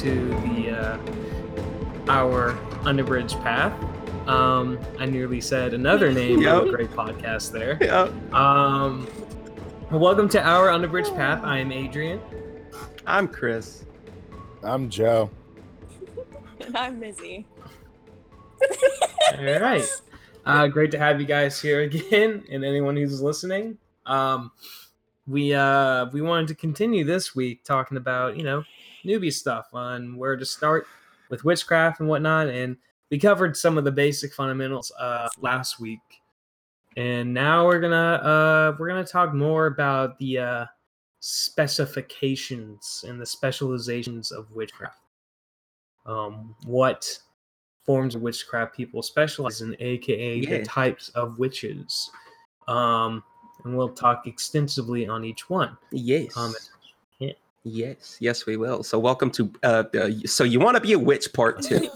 Hello, everyone. Welcome to the uh, our Unabridged Path. Um, I nearly said another name of a great podcast there. Yeah, Um, welcome to our Unabridged Path. I am Adrian. I'm Chris. I'm Joe. And I'm Mizzy. All right. Uh, great to have you guys here again, and anyone who's listening. Um, we uh, we wanted to continue this week talking about you know newbie stuff on where to start with witchcraft and whatnot, and we covered some of the basic fundamentals uh, last week, and now we're gonna uh, we're gonna talk more about the uh, specifications and the specializations of witchcraft. Um, what forms of witchcraft people specialize in, aka Yeah. the types of witches. Um, and we'll talk extensively on each one. Yes. Um. Yes, yes, we will. So, welcome to. Uh, uh, so, you want to be a witch part two?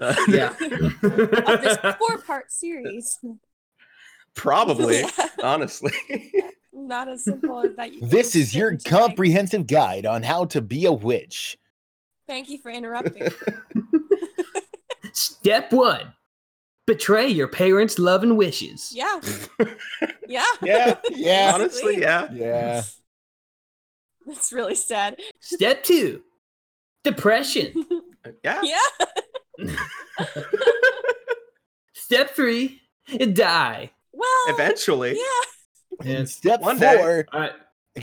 Uh, Yeah. of this four-part series. Probably, Yeah. honestly. Not as simple as that. you This is your fit into comprehensive guide on how to be a witch. Thank you for interrupting. Step one betray your parents' love and wishes. Yeah. Yeah. yeah, Yeah. honestly, yeah. Yeah. That's really sad. Step two depression. Yeah. Yeah. Step three die. Well. Eventually. Yeah. And And- step One four, All right.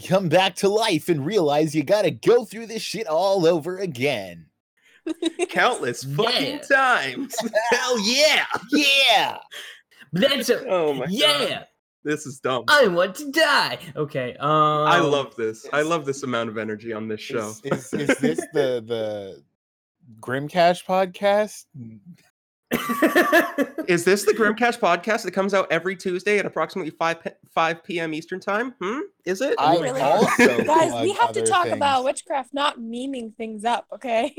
come back to life and realize you gotta go through this shit all over again. Countless fucking Yeah. times. Hell yeah. Yeah. That's a Oh my god. Yeah. This is dumb. I want to die. Okay. Um, I love this. I love this amount of energy on this show. Is, is, is this the the Grimcash podcast? Is this the Grimcash podcast that comes out every Tuesday at approximately 5 p- 5 p.m. Eastern time? Hmm? Is it? I Really? also Guys, we have to talk things. about witchcraft, not memeing things up, okay?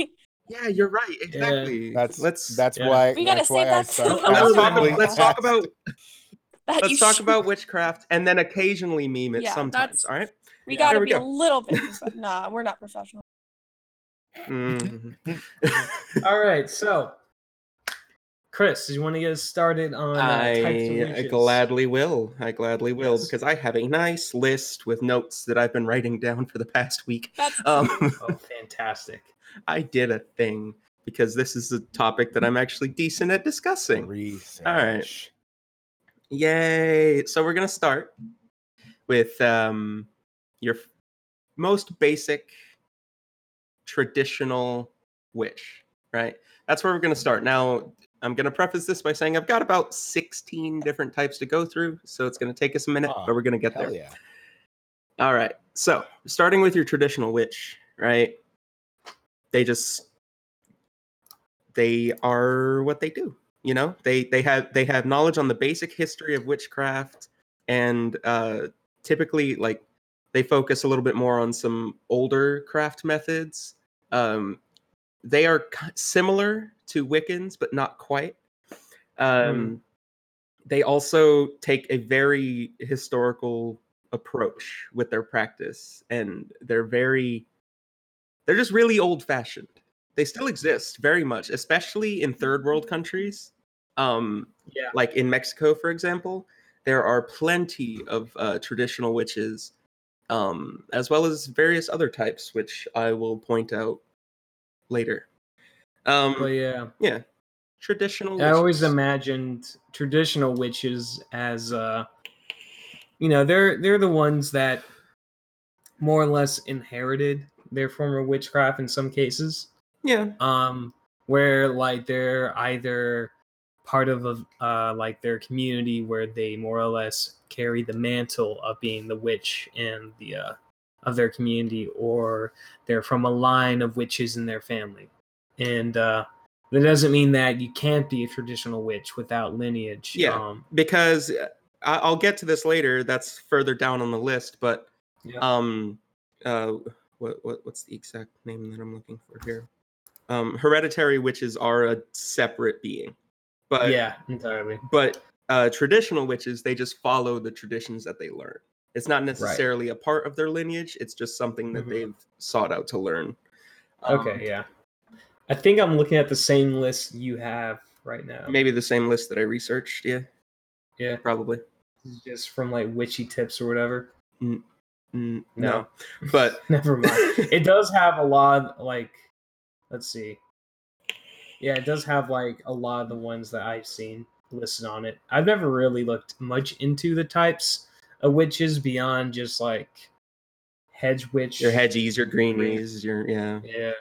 Yeah, you're right. Exactly. That's let's that's yeah. why We gotta that's save why I that started. let's talk, Absolutely. let's talk about That let's talk should- about witchcraft and then occasionally meme it Yeah, sometimes. All right. We Yeah, gotta we be a little bit. prof- nah, we're not professional. Mhm. All right, so Chris, do you want to get us started on uh, types of I, I gladly will. I gladly will Yes. because I have a nice list with notes that I've been writing down for the past week. That's Um, Oh, fantastic! I did a thing because this is a topic that I'm actually decent at discussing. Research. Yay! So we're gonna start with um, your most basic traditional witch, right? That's where we're gonna start. Now, I'm gonna preface this by saying I've got about 16 different types to go through, so it's gonna take us a minute, but we're gonna get there. yeah. All right. So, starting with your traditional witch, right? They just they are what they do. You know, they they have they have knowledge on the basic history of witchcraft, and uh, typically like they focus a little bit more on some older craft methods. Um, they are similar to Wiccans, but not quite. Um, They also take a very historical approach with their practice and they're very they're just really old fashioned they still exist very much especially in third world countries um Yeah. like in mexico for example there are plenty of uh, traditional witches um as well as various other types which i will point out later um Well, yeah. yeah traditional I always imagined traditional witches as uh you know, they're they're the ones that more or less inherited their form of witchcraft in some cases. Yeah Um where like they're either part of a uh like their community where they more or less carry the mantle of being the witch and the uh of their community or they're from a line of witches in their family. And uh that doesn't mean that you can't be a traditional witch without lineage. Yeah. Um, because uh, I- I'll get to this later. That's further down on the list, but Yeah. um, uh, what what what's the exact name that I'm looking for here? Um, hereditary witches are a separate being, but yeah, entirely. but uh, traditional witches they just follow the traditions that they learn. It's not necessarily a part of their lineage. It's just something that Mhm. they've sought out to learn. Um, Okay, yeah. I think I'm looking at the same list you have right now. Maybe the same list that I researched. Yeah, Yeah, probably. just from like witchy tips or whatever. Mm, no. No. but Never mind. it does have a lot like let's see. Yeah, it does have like a lot of the ones that I've seen listed on it. I've never really looked much into the types of witches beyond just like hedge witch. your hedgies, your greenies, your yeah, Yeah.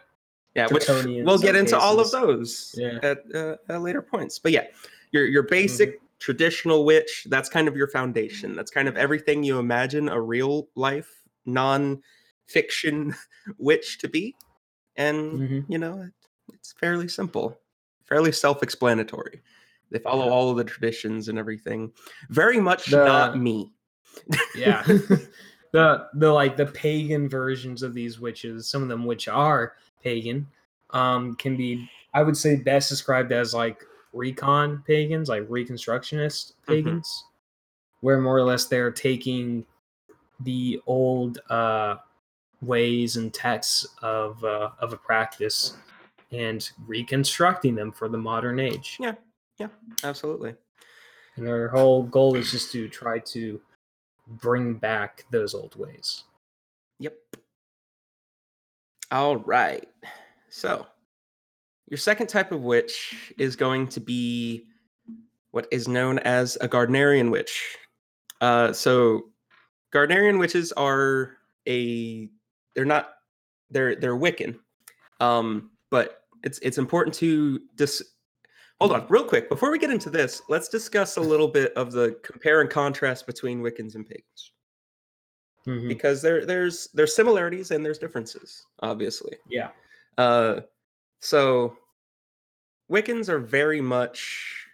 yeah. Which we'll get into all of those Yeah. at, uh, at later points. But yeah, your your basic traditional witch. That's kind of your foundation. That's kind of everything you imagine a real life non-fiction witch to be, and Mhm. you know it, it's fairly simple, fairly self-explanatory. They follow all of the traditions and everything. Very much The- not me. Yeah. the the like the pagan versions of these witches, some of them which are pagan, um, can be I would say best described as like recon pagans, like reconstructionist pagans, where more or less they're taking the old uh ways and texts of uh, of a practice and reconstructing them for the modern age. Yeah, yeah, absolutely. And their whole goal is just to try to bring back those old ways. Yep. All right. So, your second type of witch is going to be what is known as a Gardnerian witch. Uh, so, Gardnerian witches are a they're not they're they're Wiccan, um, but it's it's important to dis. Hold on, real quick before we get into this, let's discuss a little bit of the compare and contrast between Wiccans and pagans Mhm. because there there's there's similarities and there's differences obviously Yeah. uh so wiccans are very much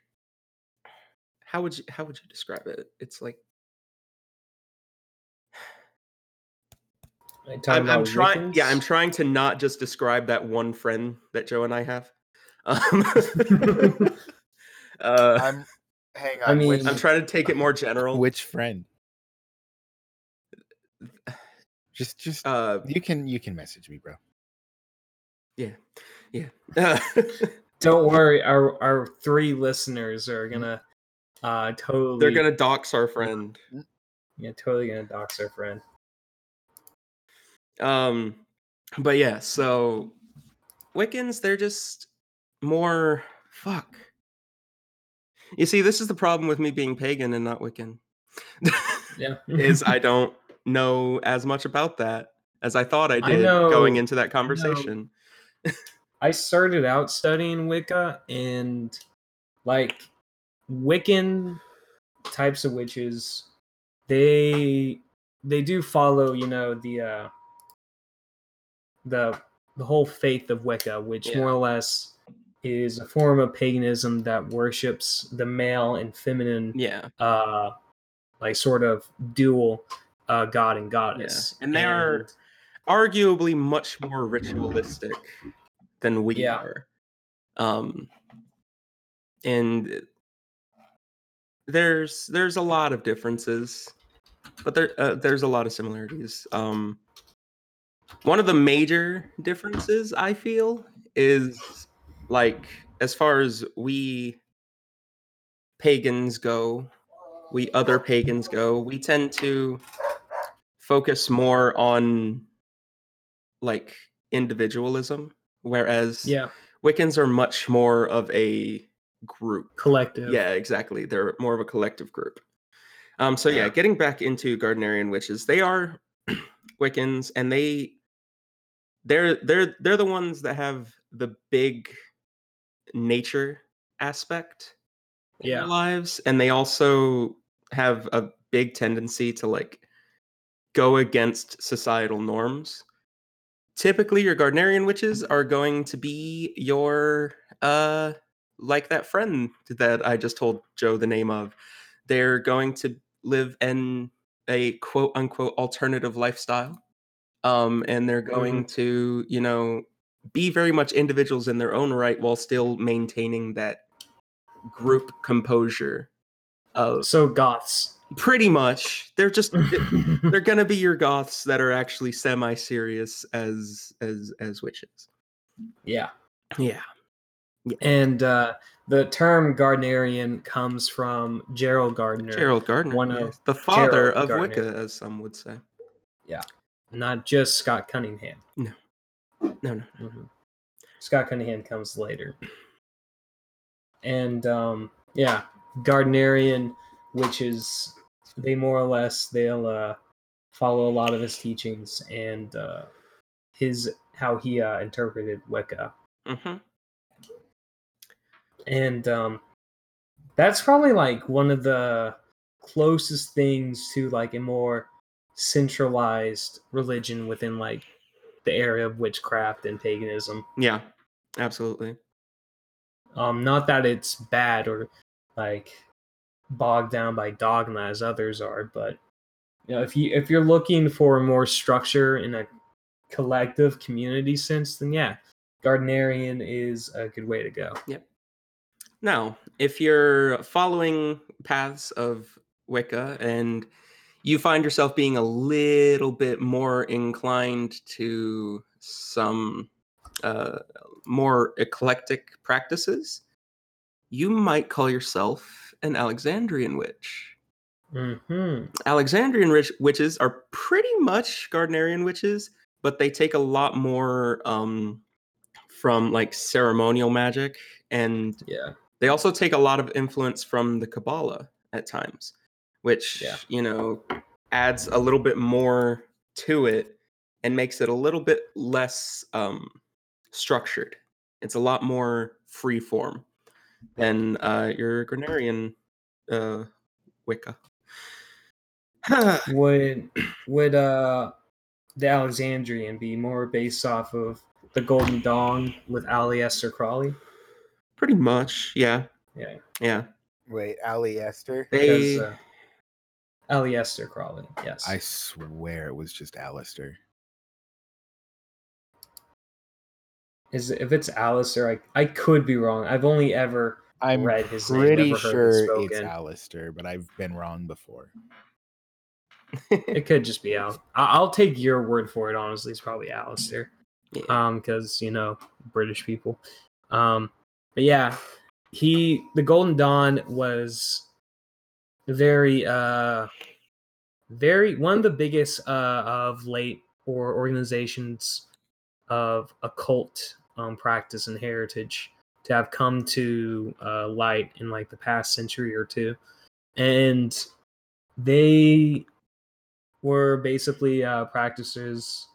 how would you how would you describe it it's like I'm, I'm trying yeah i'm trying to not just describe that one friend that joe and i have um, uh, I'm. Hang I on. which, mean- i'm trying to take it more general which friend? Just, just uh you can you can message me, bro. yeah Uh, Don't worry, our our three listeners are gonna uh totally they're gonna dox our friend yeah, totally gonna dox our friend. Um, but yeah, so Wiccans, they're just more fuck. You see, this is the problem with me being pagan and not Wiccan. Yeah. is I don't know as much about that as I thought I I did going into that conversation. I started out studying Wicca and like Wiccan types of witches, they they do follow, you know, the uh the the whole faith of Wicca, which Yeah. more or less is a form of paganism that worships the male and feminine Yeah, uh like sort of dual uh god and yeah. goddess. And they are arguably much more ritualistic than we Yeah. are. Um and there's there's a lot of differences, but there uh, there's a lot of similarities. Um one of the major differences I feel is like as far as we pagans go, we other pagans go, we tend to focus more on like individualism whereas yeah, wiccans are much more of a group collective. yeah exactly they're more of a collective group um so yeah Yeah. getting back into gardnerian witches they are wiccans and they they're they're they're the ones that have the big nature aspect in Yeah. their lives and they also have a big tendency to like go against societal norms. Typically your gardnerian witches are going to be your uh like that friend that i just told joe the name of. They're going to live in a quote unquote alternative lifestyle um and they're going to you know be very much individuals in their own right while still maintaining that group composure of So goths. pretty much they're just they're gonna be your goths that are actually semi-serious as as as witches Yeah. Yeah. And uh, the term Gardnerian comes from Gerald Gardner, Gerald Gardner, One yeah, of the father Gerald of Gardner. Wicca, as some would say. Not just Scott Cunningham. No, no. Mhm. Scott Cunningham comes later. And um, yeah, Gardnerian witches, they more or less they'll uh, follow a lot of his teachings and uh, his how he uh, interpreted Wicca. hmm and um that's probably like one of the closest things to like a more centralized religion within like the area of witchcraft and paganism Yeah, absolutely. um not that it's bad or like bogged down by dogma as others are but you know if you if you're looking for more structure in a collective community sense then yeah Gardnerian is a good way to go Yep. Now, if you're following paths of Wicca and you find yourself being a little bit more inclined to some uh, more eclectic practices, you might call yourself an Alexandrian witch. hmm Alexandrian witch- witches are pretty much Gardnerian witches, but they take a lot more um, from like ceremonial magic and yeah. they also take a lot of influence from the Kabbalah at times, which Yeah. you know adds a little bit more to it and makes it a little bit less um, structured. It's a lot more free form than uh, your Gardnerian uh, Wicca. would would uh the Alexandrian be more based off of the Golden Dawn with Aleister Crowley? Pretty much, yeah, Yeah, yeah. Wait, Ali Esther? They because uh, Aleister Crowley. Yes, I swear it was just Alistair. is if it's Alistair, I I could be wrong. I've only ever I'm read his name, pretty never heard it sure it's. Alistair, but I've been wrong before. it could just be Al. I- I'll take your word for it. Honestly, it's probably Alistair. Yeah. um because you know british people um but yeah he the golden dawn was very uh very one of the biggest uh of late or organizations of occult um practice and heritage to have come to uh light in like the past century or two and they were basically uh practices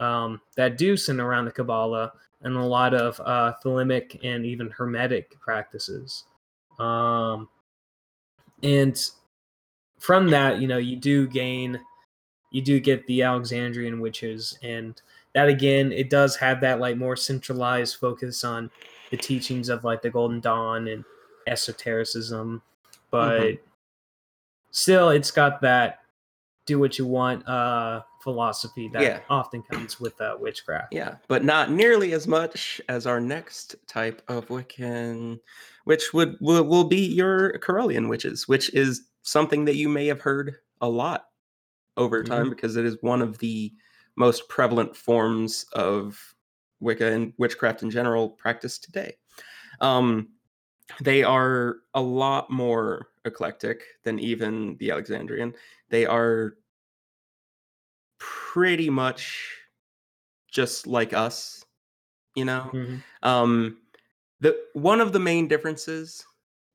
um, that do center around the Kabbalah and a lot of uh, Thelemic and even Hermetic practices. Um, and from that, you know, you do gain, you do get the Alexandrian witches, and that again, it does have that like more centralized focus on the teachings of like the Golden Dawn and esotericism, but still, it's got that do what you want uh philosophy that Yeah. often comes with uh, witchcraft. Yeah, but not nearly as much as our next type of Wiccan, which would will, will be your Correllian witches, which is something that you may have heard a lot over time because it is one of the most prevalent forms of Wicca and witchcraft in general practiced today. Um, they are a lot more eclectic than even the Alexandrian. They are pretty much just like us, you know. Mhm. Um, the one of the main differences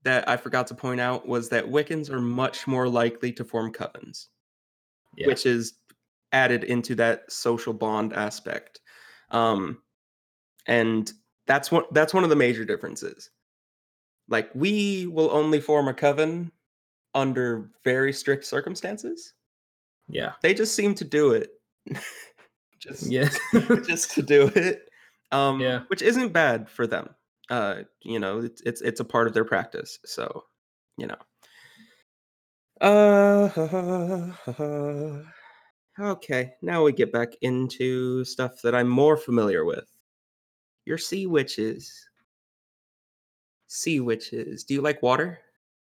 that I forgot to point out was that Wiccans are much more likely to form covens, Yeah. which is added into that social bond aspect. Um, and that's one that's one of the major differences. Like we will only form a coven under very strict circumstances. yeah. They just seem to do it. Just Yeah. just to do it. Um, Yeah. which isn't bad for them. Uh, you know, it's it's it's a part of their practice. So, you know. Uh, okay, now we get back into stuff that I'm more familiar with. Your sea witches. Sea witches. Do you like water?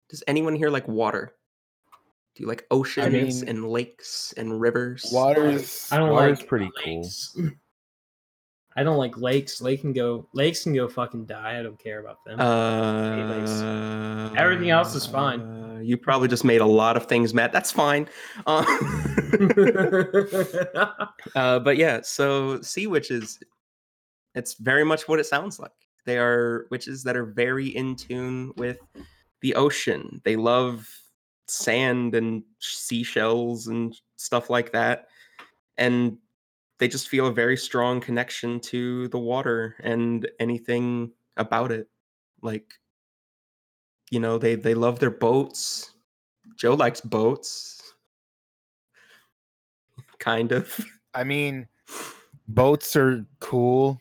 Does anyone here like water? Do you like oceans mean- and lakes and rivers? Water's I don't water's like pretty cool. lakes. I don't like lakes. Lake can go. Lakes can go fucking die. I don't care about them. Uh, Everything else is fine. uh, you probably just made a lot of things Matt. That's fine. Uh, uh, but yeah, so sea witches, it's very much what it sounds like. They are witches that are very in tune with the ocean. They love sand and seashells and stuff like that. And they just feel a very strong connection to the water and anything about it. Like, you know, they they love their boats. Joe likes boats. Kind of. I mean, boats are cool.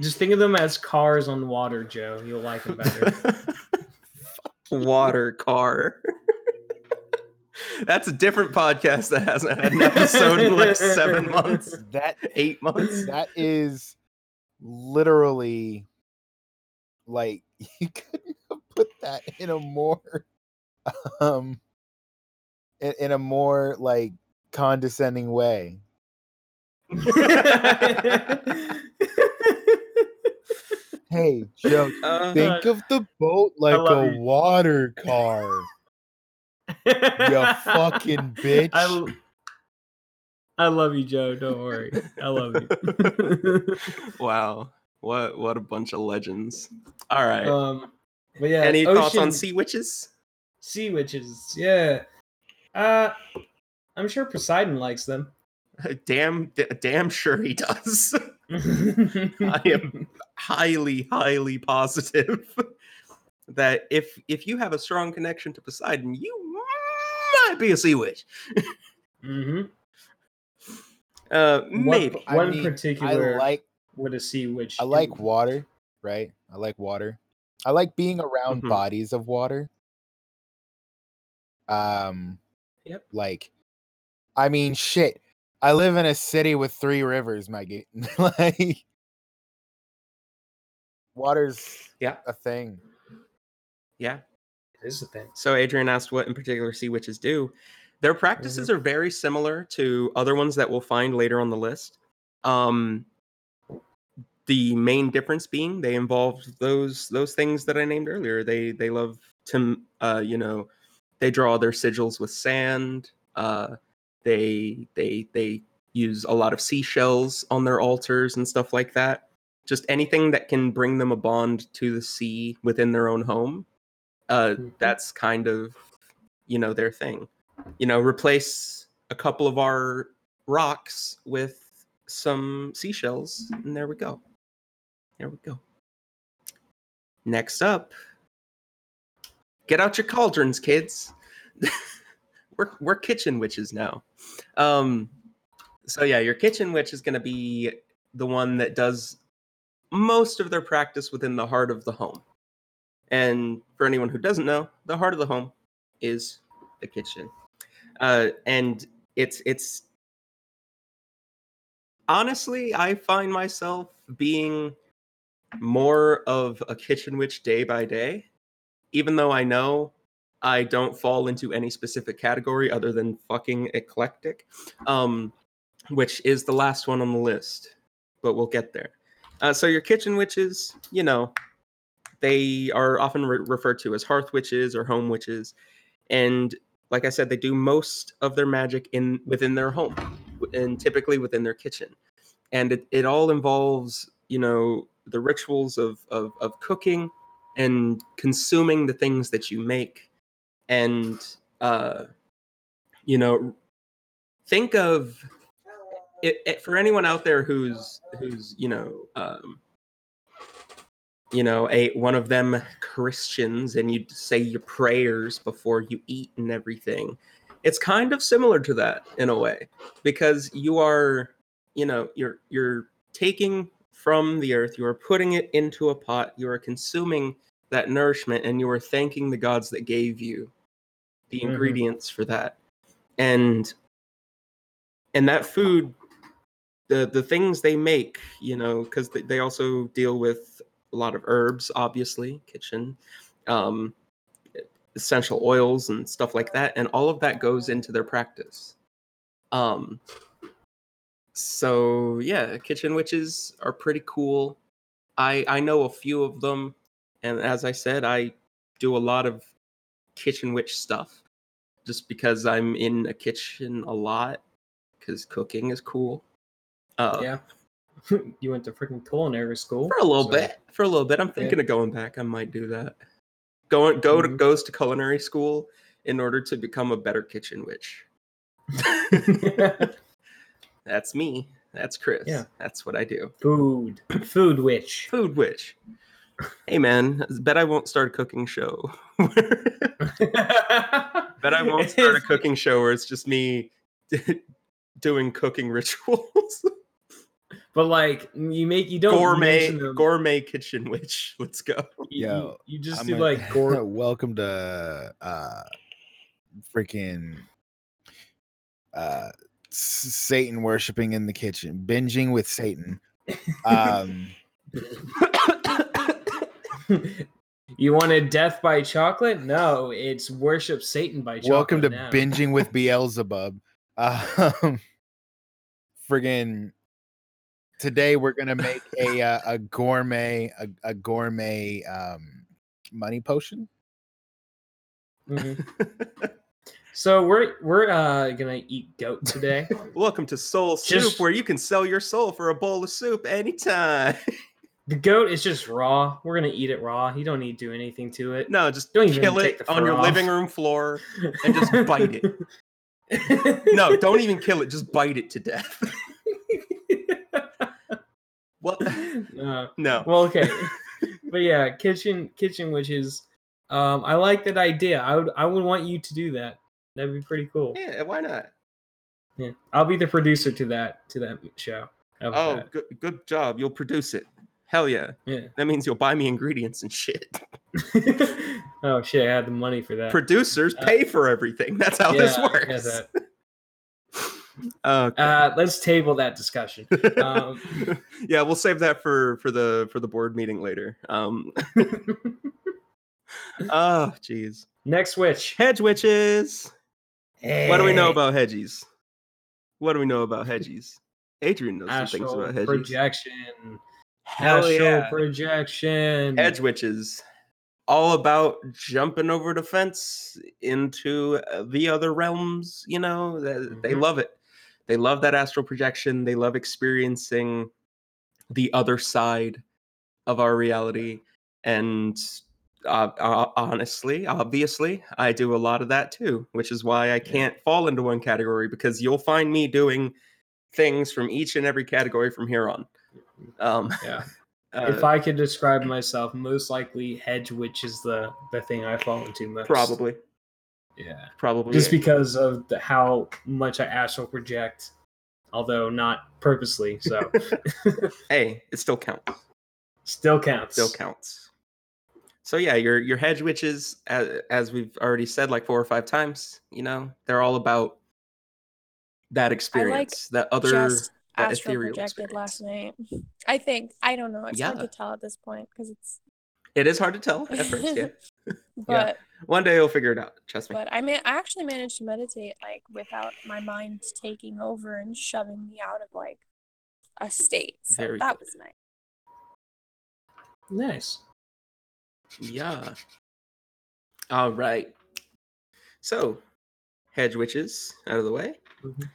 Just think of them as cars on water, Joe. You'll like them better. Water car. That's a different podcast that hasn't had an episode in like seven months, That eight months. that is literally like you couldn't have put that in a more um in, in a more like condescending way. Hey, Joe, Uh, think of the boat like a you. water car. You fucking bitch. I, l- I love you, Joe. Don't worry. I love you. wow. What what a bunch of legends. All right. um, but yeah, Any thoughts on sea witches? sea witches? Yeah. Uh, I'm sure Poseidon likes them. Damn d- damn sure he does. I am highly, highly positive that if if you have a strong connection to Poseidon, you might be a sea witch. mm-hmm. Uh, What, maybe. I one mean, particular I like would a sea witch. I like do? water, right? I like water. I like being around Mhm. bodies of water. Um Yep. like I mean shit. I live in a city with three rivers, Maggie. like water's Yeah. a thing. Yeah. It is a thing. So Adrian asked what in particular sea witches do. Their practices are very similar to other ones that we'll find later on the list. Um, the main difference being they involve those those things that I named earlier. They they love to uh, you know they draw their sigils with sand. Uh, they they they use a lot of seashells on their altars and stuff like that. Just anything that can bring them a bond to the sea within their own home. Uh, Mhm. that's kind of you know their thing. You know, replace a couple of our rocks with some seashells, and there we go. There we go. Next up, get out your cauldrons, kids. we're we're kitchen witches now. Um, so yeah, your kitchen witch is going to be the one that does most of their practice within the heart of the home. And for anyone who doesn't know, the heart of the home is the kitchen. Uh, and it's it's honestly, I find myself being more of a kitchen witch day by day, even though I know I don't fall into any specific category other than fucking eclectic, um, which is the last one on the list, but we'll get there. Uh, so your kitchen witches, you know, they are often re- referred to as hearth witches or home witches, and like I said, they do most of their magic in within their home, and typically within their kitchen, and it, it all involves you know the rituals of, of of cooking and consuming the things that you make, and uh, you know think of it, it for anyone out there who's who's you know um, you know a one of them christians and you say your prayers before you eat and everything it's kind of similar to that in a way because you are you know you're you're taking from the earth you are putting it into a pot you are consuming that nourishment and you are thanking the gods that gave you the Mhm. ingredients for that and and that food the the things they make you know because they, they also deal with a lot of herbs obviously kitchen um essential oils and stuff like that and all of that goes into their practice um so yeah, kitchen witches are pretty cool. I I know a few of them, and as I said, I do a lot of kitchen witch stuff, just because I'm in a kitchen a lot, because cooking is cool. Uh, Yeah. you went to freaking culinary school for a little so- bit. For a little bit, I'm thinking of going back. I might do that. Going go to Mhm. goes to culinary school in order to become a better kitchen witch. That's me. That's Chris. Yeah. That's what I do. Food. Food witch. Food witch. Hey man, bet I won't start a cooking show. bet I won't start a cooking show where it's just me doing cooking rituals. But like you make you don't gourmet gourmet kitchen witch. Let's go. You, Yo, you just I'm do a- like gore. welcome to uh freaking uh Satan worshiping in the kitchen, binging with Satan. Um you wanted death by chocolate? No, it's worship Satan by chocolate. welcome to now. binging with Beelzebub. Um friggin' today we're gonna make a uh, a gourmet a, a gourmet um money potion. Mhm. So we're we're uh gonna eat goat today. Welcome to Soul Just- Soup, where you can sell your soul for a bowl of soup anytime. The goat is just raw. We're gonna eat it raw. You don't need to do anything to it. no, just Don't even kill it on your off. living room floor and just bite it. No, don't even kill it. Just bite it to death. what? Uh, No. well, okay, but yeah, kitchen kitchen witches. Um, I like that idea. I would I would want you to do that. That'd be pretty cool. Yeah, why not? Yeah, I'll be the producer to that to that show. Oh, that? good, good job. You'll produce it. Hell yeah. yeah. That means you'll buy me ingredients and shit. oh shit! I had the money for that. Producers Uh, pay for everything. That's how this Yeah, get works. Okay. Uh, let's table that discussion. um, yeah, we'll save that for for the for the board meeting later. Um Oh, jeez. Next witch. Hedge witches. What do we know about hedgies? What do we know about hedgies? Adrian knows some things about hedgies. projection. Hell Astral yeah. projection. Hedge witches. All about jumping over the fence into uh, the other realms, you know, th- they love it. They love that astral projection. They love experiencing the other side of our reality. And uh, uh, honestly, obviously, I do a lot of that too, which is why I can't fall into one category because you'll find me doing things from each and every category from here on. Um, Yeah. uh, if I could describe myself, most likely hedge witch is the the thing I fall into most. probably, Yeah. probably. Just because of the, how much I astral project, although not purposely. So hey, it still counts. still counts. Still counts. So yeah, your your hedge witches, as, as we've already said like four or five times, you know, they're all about that experience, that other Just that astral ethereal projected experience. last night. I think I don't know. It's hard Yeah. to tell at this point because it's. It is hard to tell at first. Yeah, But one day you'll figure it out. Trust me. but I mean, I actually managed to meditate like without my mind taking over and shoving me out of like a state. So Very that good. was nice. Nice. Yeah. All right. So, hedge witches out of the way. Mhm.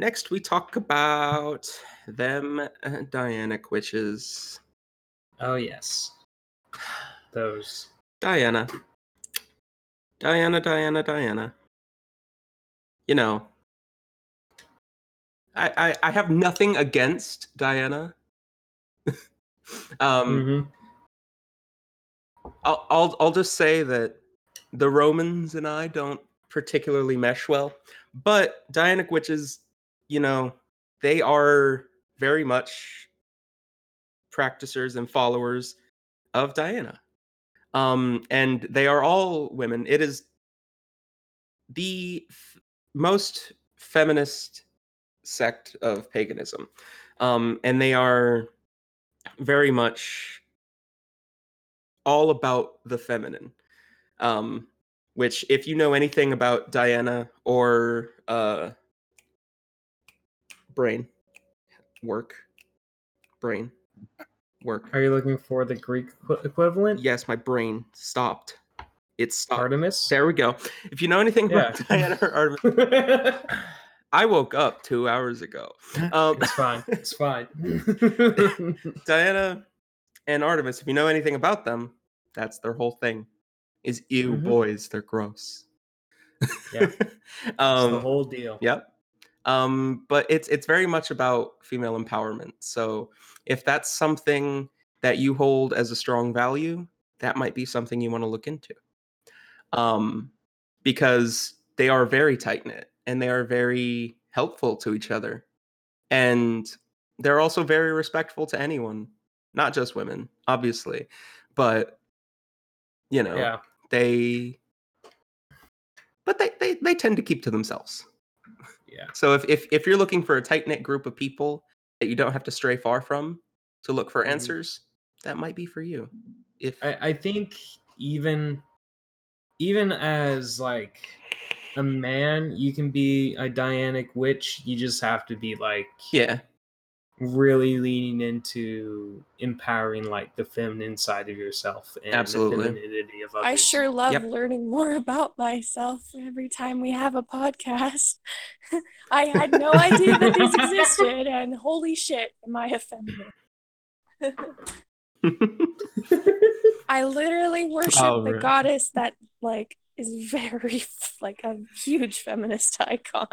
Next, we talk about them uh, Dianic witches. Oh yes. Those. Diana. Diana, Diana, Diana. You know, I I, I have nothing against Diana. um, Mhm. I'll, I'll I'll just say that the Romans and I don't particularly mesh well, but Dianic witches, you know, they are very much practicers and followers of Diana. Um, and they are all women. It is the f- most feminist sect of paganism. Um, and they are very much all about the feminine. Um, which, if you know anything about Diana or uh, Brain, work, brain, work. Are you looking for the Greek equivalent? Yes, my brain stopped. It stopped. Artemis. There we go. If you know anything about Yeah. Diana or Artemis, I woke up two hours ago. Um, fine. It's fine. Diana and Artemis, if you know anything about them, that's their whole thing. Is ew Mhm. boys, they're gross. Yeah. It's um, the whole deal. Yep. Um, but it's it's very much about female empowerment. So if that's something that you hold as a strong value, that might be something you want to look into. Um, because they are very tight knit and they are very helpful to each other. And they're also very respectful to anyone, not just women, obviously. But you know, Yeah. they but they, they they tend to keep to themselves. Yeah. So if if, if you're looking for a tight knit group of people that you don't have to stray far from to look for Mhm. answers, that might be for you. If I, I think even even as like a man, you can be a Dianic witch. You just have to be like yeah, really leaning into empowering like the feminine side of yourself and Absolutely. the femininity of others. I sure love Yep. learning more about myself every time we have a podcast. I had no idea that these existed, and holy shit, am I offended? I literally worship Oh, the right. goddess that like is very like a huge feminist icon.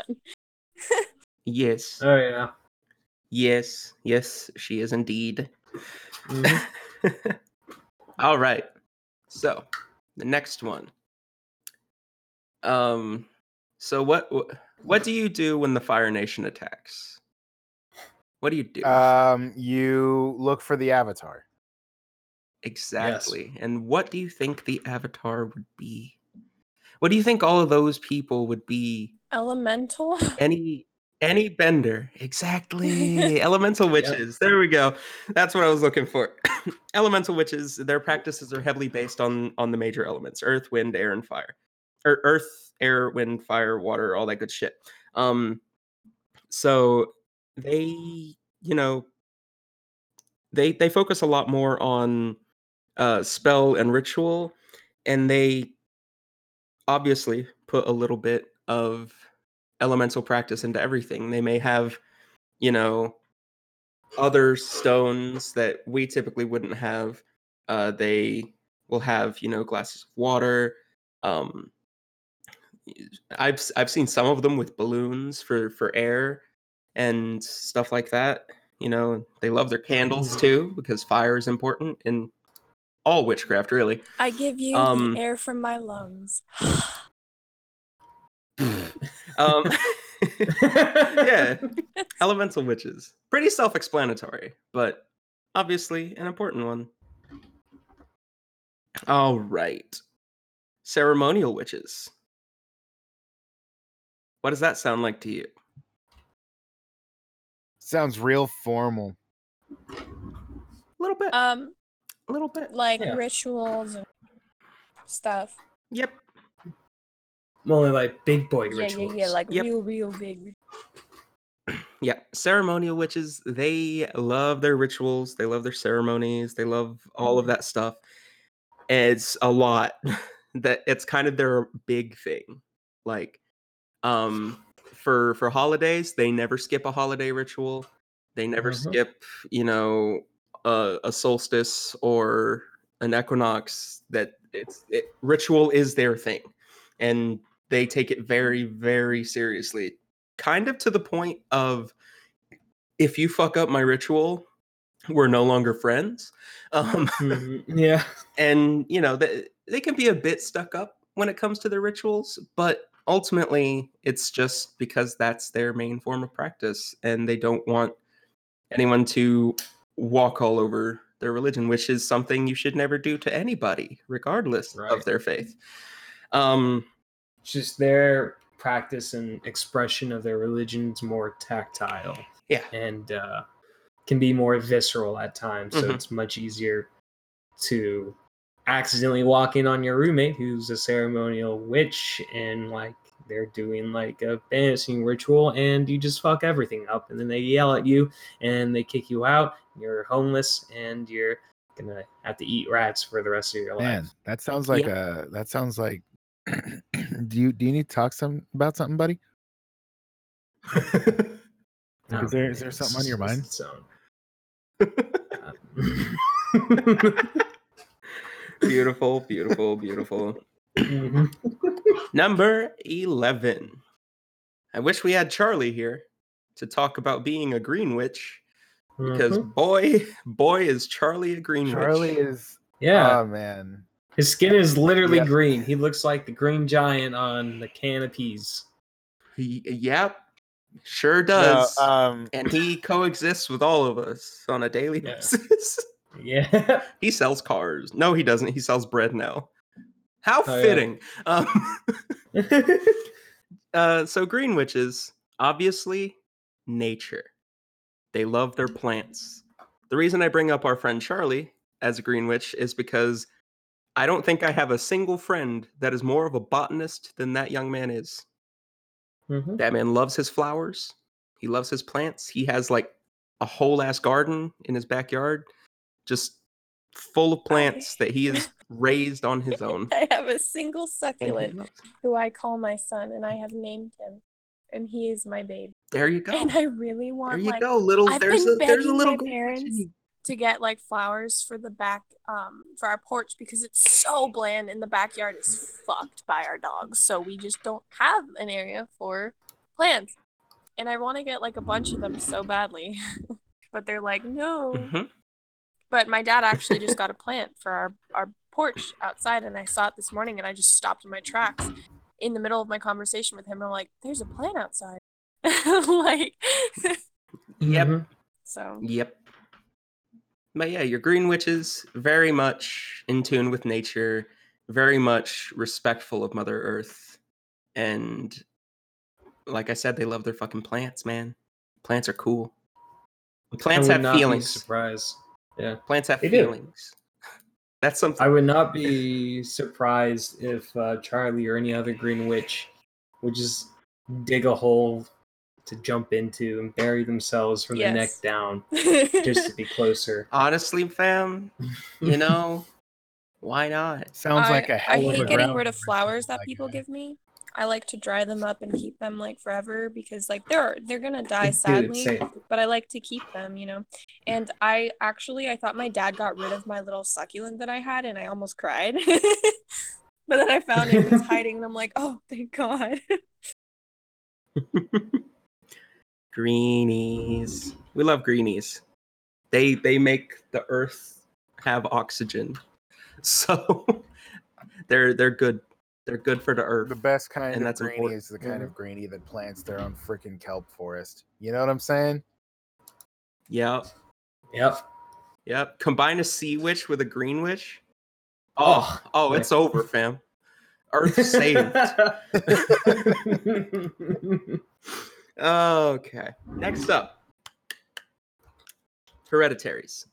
yes, Oh yeah. Yes, yes, she is indeed. Mhm. All right. So the next one. Um. So what what do you do when the Fire Nation attacks? What do you do Um, you look for the avatar. exactly? And what do you think the Avatar would be? What do you think all of those people would be? Elemental. Any any bender. Exactly. Elemental witches. There we go. That's what i was looking for. Elemental witches their practices are heavily based on on the major elements earth wind air and fire or earth air wind fire water all that good shit. Um so they you know they they focus a lot more on uh spell and ritual and they obviously put a little bit of elemental practice into everything. They may have, you know, other stones that we typically wouldn't have. Uh, they will have, you know, glasses of water. Um, I've I've seen some of them with balloons for for air and stuff like that. You know, they love their candles Mhm. too because fire is important in all witchcraft, really. I give you Um, the air from my lungs. Um, yeah, elemental witches. Pretty self-explanatory, but obviously an important one. All right. Ceremonial witches. What does that sound like to you? Sounds real formal. A little bit. Um, a little bit. like Yeah. rituals and stuff. Yep. Only like big boy Yeah, rituals. yeah, yeah, like Yep. real, real big. Yeah, ceremonial witches, they love their rituals, they love their ceremonies, they love all of that stuff. It's a lot that it's kind of their big thing. Like um for for holidays, they never skip a holiday ritual. They never Mhm. skip, you know, a, a solstice or an equinox that it's it, ritual is their thing. And they take it very very seriously kind of to the point of if you fuck up my ritual we're no longer friends um Mhm, Yeah. and you know they, they can be a bit stuck up when it comes to their rituals but ultimately it's just because that's their main form of practice and they don't want anyone to walk all over their religion which is something you should never do to anybody regardless Right. of their faith um just their practice and expression of their religion religion's more tactile. Yeah. And uh, can be more visceral at times. So Mhm. it's much easier to accidentally walk in on your roommate who's a ceremonial witch and like they're doing like a banishing ritual and you just fuck everything up and then they yell at you and they kick you out you're homeless and you're gonna have to eat rats for the rest of your Man, life that sounds like a. That sounds like. do you do you need to talk some about something, buddy? Oh, Is there- is there something on your mind? its beautiful, beautiful, beautiful. Mhm. Number 11. I wish we had Charlie here to talk about being a green witch because Mhm. boy, boy, is Charlie a green Charlie witch. Charlie is. yeah Oh man. His skin is literally Yeah. green he looks like the green giant on the can of peas He, yep, sure No, does. um. and he coexists with all of us on a daily Yeah. basis. yeah he sells cars. No, he doesn't. He sells bread now. How Oh, yeah. fitting. Um, uh, so green witches, obviously, nature. They love their plants. The reason I bring up our friend Charlie as a green witch is because I don't think I have a single friend that is more of a botanist than that young man is. Mhm. That man loves his flowers. He loves his plants. He has like a whole ass garden in his backyard, just full of plants that he has raised on his own. I have a single succulent who I call my son, and I have named him, and he is my baby. There you go. And I really want. There you like go. Little I've there's a there's a little my green witch in parents. To get like flowers for the back um for our porch because it's so bland and the backyard is fucked by our dogs so we just don't have an area for plants and i want to get like a bunch of them so badly but they're like no Mhm. but my dad actually just got a plant for our our porch outside and i saw it this morning and i just stopped in my tracks in the middle of my conversation with him and i'm like there's a plant outside like Yep. Mhm. so Yep. But yeah, your green witches very much in tune with nature, very much respectful of Mother Earth, and like I said, they love their fucking plants, man. Plants are cool. Plants have feelings. Surprise. yeah Plants have They do. feelings. That's something. I would not be surprised if uh, Charlie or any other Green Witch would just dig a hole to jump into and bury themselves from the neck down just to be closer. Honestly, fam, you know, why not? Sounds I, like a I hell of a hate getting rid of flowers that like people that. give me. I like to dry them up and keep them like forever because like they're they're gonna die sadly. same. But I like to keep them, you know. And I actually I thought my dad got rid of my little succulent that I had and I almost cried. but then I found it was hiding and I'm like, oh thank God. Greenies. We love greenies. They they make the earth have oxygen. So they're they're good. They're good for the earth. The best kind And of that's greenie important. is the kind Mhm. of greenie that plants their own freaking kelp forest. You know what I'm saying? Yep. Yep. Yep. Combine a sea witch with a green witch. Oh, oh, it's over, fam. Earth saved. Okay. Next up, hereditaries.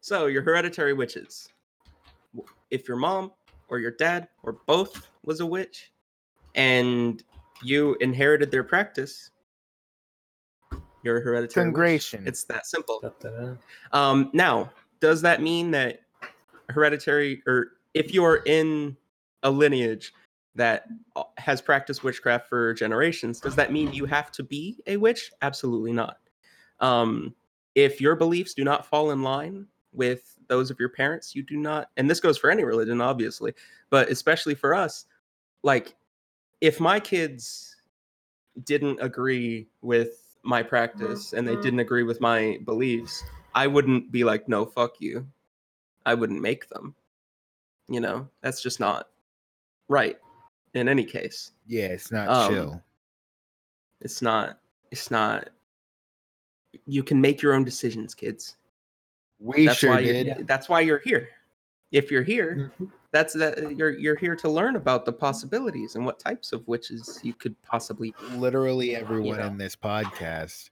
So your hereditary witches. If your mom or your dad or both was a witch, and you inherited their practice, you're a hereditary. witch. It's that simple. Um, now, does that mean that hereditary, or if you're in a lineage that uh, has practiced witchcraft for generations, does that mean you have to be a witch? Absolutely not. Um, if your beliefs do not fall in line with those of your parents, you do not, and this goes for any religion, obviously, but especially for us, like if my kids didn't agree with my practice and they Mhm. didn't agree with my beliefs, I wouldn't be like, no, fuck you. I wouldn't make them. You know, that's just not right in any case. yeah, it's not um, chill. It's not, it's not, you can make your own decisions, kids. We that's sure why did. You're, that's why you're here. If you're here, Mhm. that's that you're you're here to learn about the possibilities and what types of witches you could possibly Literally everyone know. in this podcast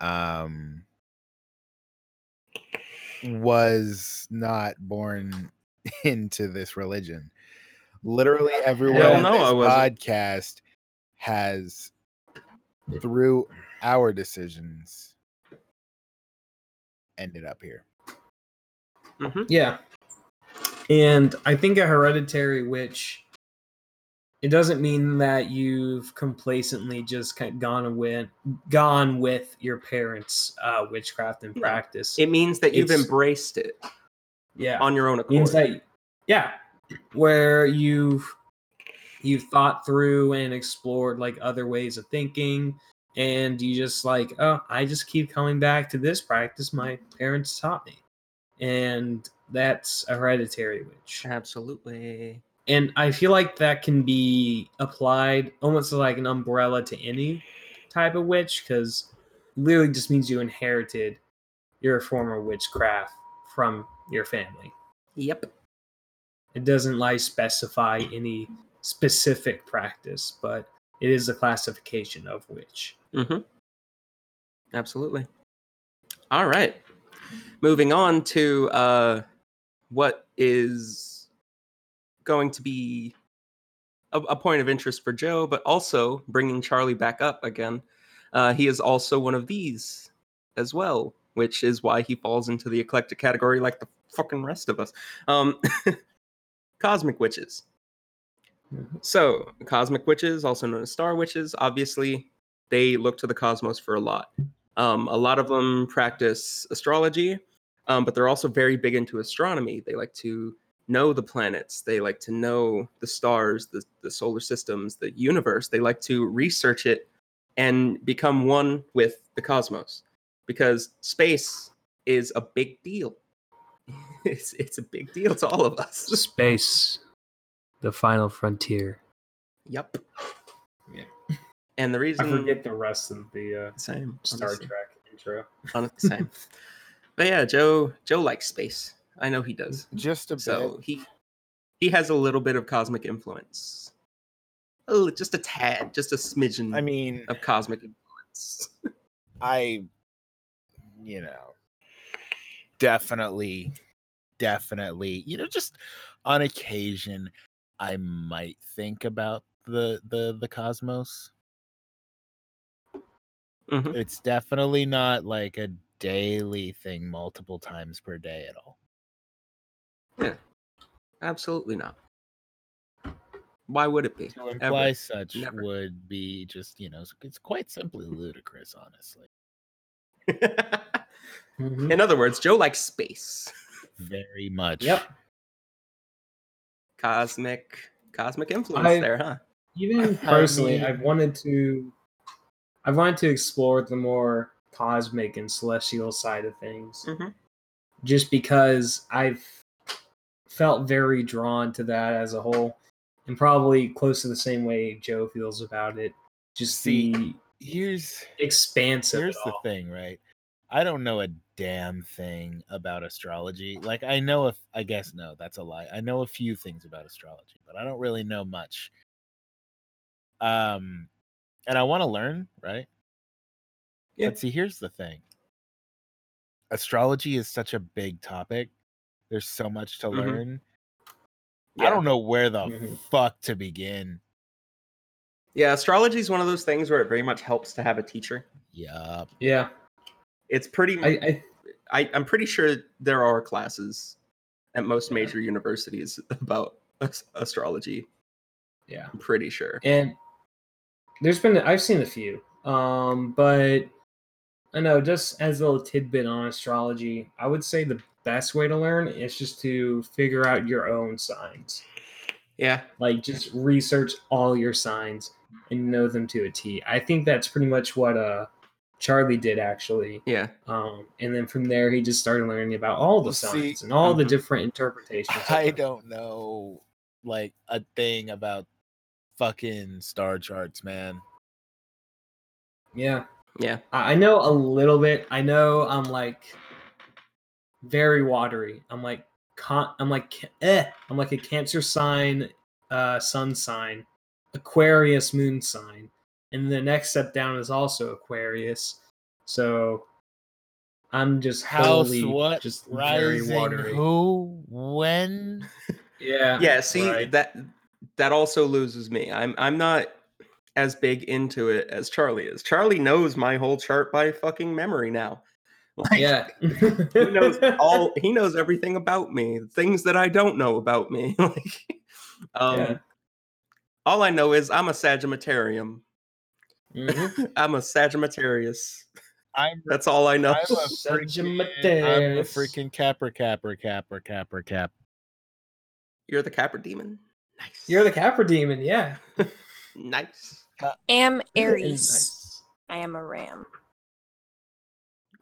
um was not born into this religion. Literally everyone Hell no, I this podcast has through our decisions ended up here. hmm Yeah. And I think a hereditary witch it doesn't mean that you've complacently just kind of gone with gone with your parents' uh, witchcraft and practice. It means that you've It's- embraced it yeah, on your own accord. means that yeah, where you've you've thought through and explored like other ways of thinking, and you just like oh, I just keep coming back to this practice my parents taught me, and that's a hereditary witch. Absolutely. and I feel like that can be applied almost like an umbrella to any type of witch because literally just means you inherited your former witchcraft from your family. Yep. It doesn't like specify any specific practice, but it is a classification of which. Mm-hmm. Absolutely. All right. Moving on to uh, what is going to be a, a point of interest for Joe, but also bringing Charlie back up again. Uh, he is also one of these as well, which is why he falls into the eclectic category like the fucking rest of us. Um, cosmic witches. So, cosmic witches, also known as star witches, obviously they look to the cosmos for a lot. Um, a lot of them practice astrology, um, but they're also very big into astronomy. They like to know the planets, they like to know the stars, the, the solar systems, the universe. They like to research it and become one with the cosmos because space is a big deal. It's, it's a big deal to all of us. Space, the final frontier. Yep. Yeah. And the reason I reason forget the rest of the uh, same Star honestly. Trek intro. Honestly, same. but yeah, Joe Joe likes space. I know he does. Just a So bit. he he has a little bit of cosmic influence. Oh, just a tad, just a smidgen I mean, of cosmic influence. I, you know, definitely, definitely, you know, just on occasion, I might think about the the the cosmos. Mhm. It's definitely not like a daily thing, multiple times per day at all. Yeah. Absolutely not. Why would it be? To imply such Never. would be just, you know, it's quite simply ludicrous, honestly. Mhm. In other words, Joe likes space. Very much. Yep. Cosmic cosmic influence I- there, huh? even personally, I've wanted to, I've wanted to explore the more cosmic and celestial side of things, Mhm. just because I've felt very drawn to that as a whole, and probably close to the same way Joe feels about it. Just See, the Here's expansive. of here's the thing, right? I don't know a damn thing about astrology. Like I know if I guess no, that's a lie. I know a few things about astrology, but I don't really know much. Um and I want to learn, right? Yeah. But see, here's the thing. Astrology is such a big topic. There's so much to Mhm. learn. I don't know where the Mhm. fuck to begin. Yeah, astrology is one of those things where it very much helps to have a teacher. Yeah. Yeah, It's pretty. I, I I'm pretty sure there are classes at most major universities about astrology. yeah. I'm pretty sure. and there's been i've seen a few um but i know just as a little tidbit on astrology i would say the best way to learn is just to figure out your own signs Yeah, like just research all your signs and know them to a t i think that's pretty much what uh charlie did actually yeah, um and then from there he just started learning about all the Well, see, signs and all the mhm. different interpretations I don't know like a thing about fucking star charts, man. yeah yeah. I I know a little bit. I know I'm like very watery. I'm like con- I'm like eh. I'm like a Cancer sign, uh, Sun sign, Aquarius moon sign, and the next step down is also Aquarius. So I'm just House wholly what? just very Rising watery. who? When? Yeah, Yeah, see right. that that also loses me. I'm I'm not as big into it as Charlie is. Charlie knows my whole chart by fucking memory now. Like, Yeah. he knows all he knows everything about me things that i don't know about me like um Yeah. all i know is i'm a sagitarium Mhm. i'm a sagittarius I'm that's all i know I'm a freaking, I'm a Sagittarius. freaking capper capper capper capper cap. you're the capra demon nice You're the Capra demon, yeah. nice Am Aries. Nice. I am a ram.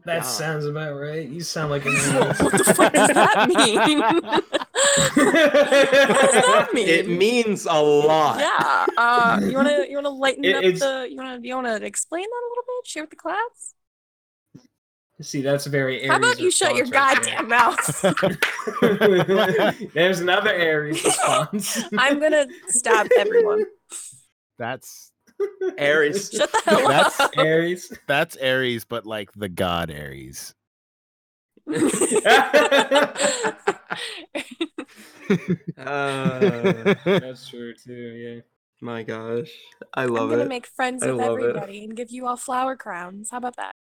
That Yeah. sounds about right. You sound like a what the fuck does that mean? That mean? it means a lot yeah. Uh, you wanna you wanna lighten It- up it's- the you wanna you wanna explain that a little bit? Share with the class. See, that's very Aries How about you shut your right goddamn mouth? There's another Aries response. I'm gonna stab everyone. That's aries Shut the hell That's up. Aries. that's Ares, but like the god Aries. uh, That's true too. Yeah. my gosh i love it. I'm gonna it make friends I with love it. everybody and give you all flower crowns. How about that?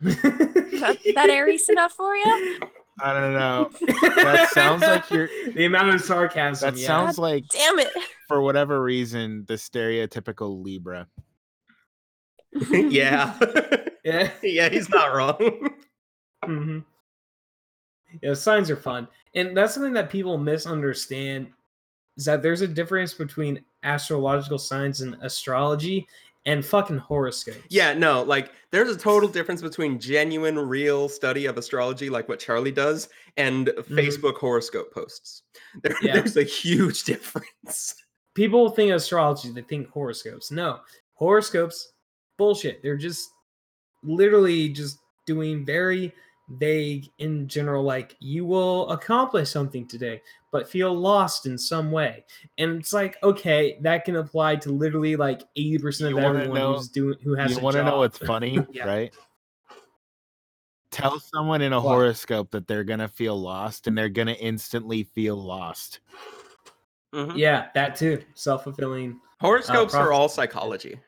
That, that Aries enough for you? I don't know. That sounds like you're- the amount of sarcasm. That yeah. sounds like Damn it. for whatever reason the stereotypical Libra. yeah yeah. yeah he's not wrong hmm Yeah, signs are fun, and that's something that people misunderstand. Is that there's a difference between astrological signs and astrology and fucking horoscopes. Yeah, no, like there's a total difference between genuine, real study of astrology, like what Charlie does, and Facebook horoscope posts. There, Yeah. There's a huge difference. people think astrology, they think horoscopes. No, horoscopes, bullshit. They're just literally just doing very vague in general, like you will accomplish something today, but feel lost in some way. And it's like, okay, that can apply to literally like 80% of You wanna everyone know- who's doing who has you want to know what's funny, Yeah. right? Tell someone in a What? horoscope that they're gonna feel lost, and they're gonna instantly feel lost. Mhm. Yeah, that too. Self-fulfilling. Horoscopes are all psychology.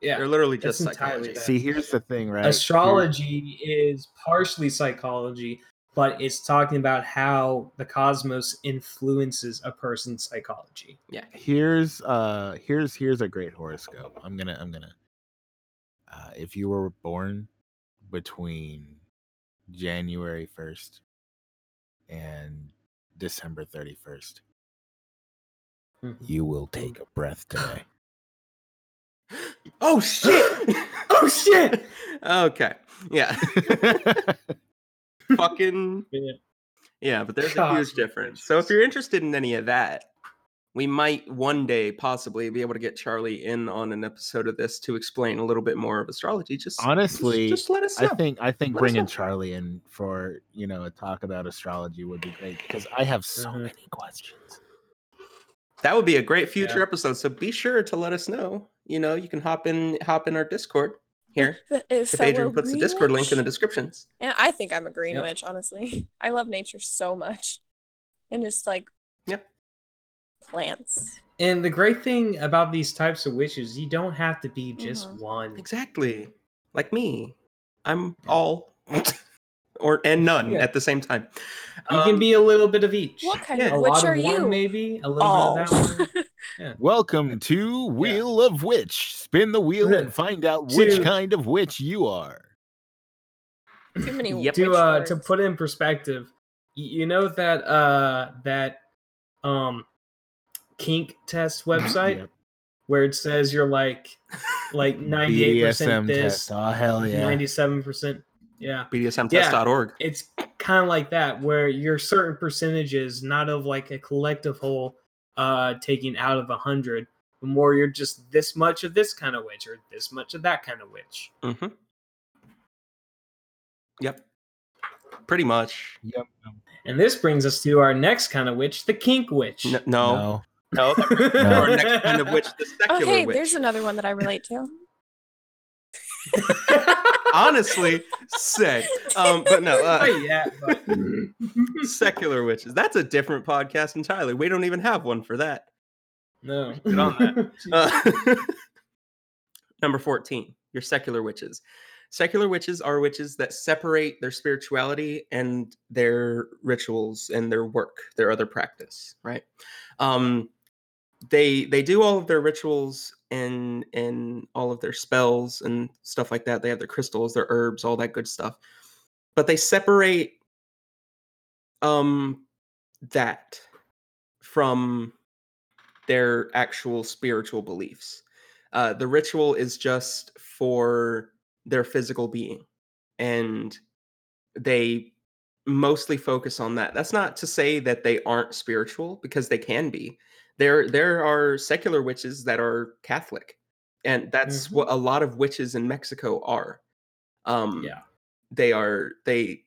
Yeah. They're literally just entirely psychology. See, here's the thing, right? Here- astrology is partially psychology but it's talking about how the cosmos influences a person's psychology Yeah. here's uh here's here's a great horoscope i'm gonna i'm gonna uh if you were born between january 1st and december 31st Mhm. you will take a breath today Oh shit! oh shit okay. Yeah. Fucking Yeah. yeah, but there's a huge difference. So if you're interested in any of that, we might one day possibly be able to get Charlie in on an episode of this to explain a little bit more of astrology. Just honestly just, just let us know. i think i think Let bringing charlie in for you know a talk about astrology would be great because i have so Mhm. many questions that would be a great future Yeah. episode. So be sure to let us know. You know, you can hop in hop in our Discord here. The- If fellow Adrian puts the Discord link in the descriptions. And I think I'm a green Yep. witch, honestly. I love nature so much. And just like Yep. plants. and the great thing about these types of witches you don't have to be just Mhm. one Exactly. Like me. I'm all or and none Yeah. at the same time. you can Um, be a little bit of each What kind Yeah. a of witch lot are of one you? maybe a little Oh. bit of that one welcome to wheel of witch spin the wheel and find out which Two. kind of witch you are Too many Yep. to witch uh to put in perspective you know that uh that um kink test website Yep. where it says you're like like 98% BDSM this test. Oh hell yeah! 97% yeah BDSMtest.org. it's kind of like that where you're certain percentages not of like a collective whole uh taking out of a hundred but more you're just this much of this kind of witch or this much of that kind of witch Mm-hmm. Yep. Pretty much. Yep. and this brings us to our next kind of witch the kink witch N- no. No. No. No. Our next kind of witch, the Oh, secular hey, witch. there's another one that I relate to. Honestly, sick. Um, but no, Oh, uh, yeah but- secular witches. That's a different podcast entirely. We don't even have one for that. No. Get on that. Uh, number 14, your secular witches. Secular witches are witches that separate their spirituality and their rituals and their work, their other practice, right? Um, they they do all of their rituals and and all of their spells and stuff like that. They have their crystals, their herbs, all that good stuff. But they separate um that from their actual spiritual beliefs. Uh, the ritual is just for their physical being, and they mostly focus on that. That's not to say that they aren't spiritual because they can be. There, there are secular witches that are Catholic, and that's Mhm. what a lot of witches in Mexico are. Um, yeah. they are they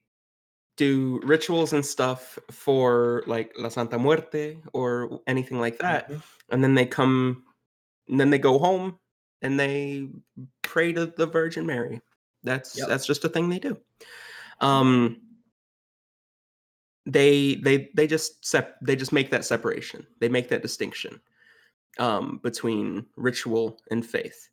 do rituals and stuff for like La Santa Muerte or anything like that, Mhm. and then they come, and then they go home and they pray to the Virgin Mary. That's Yep. that's just a thing they do. Um, they they they just sep- they just make that separation. They make that distinction um, between ritual and faith.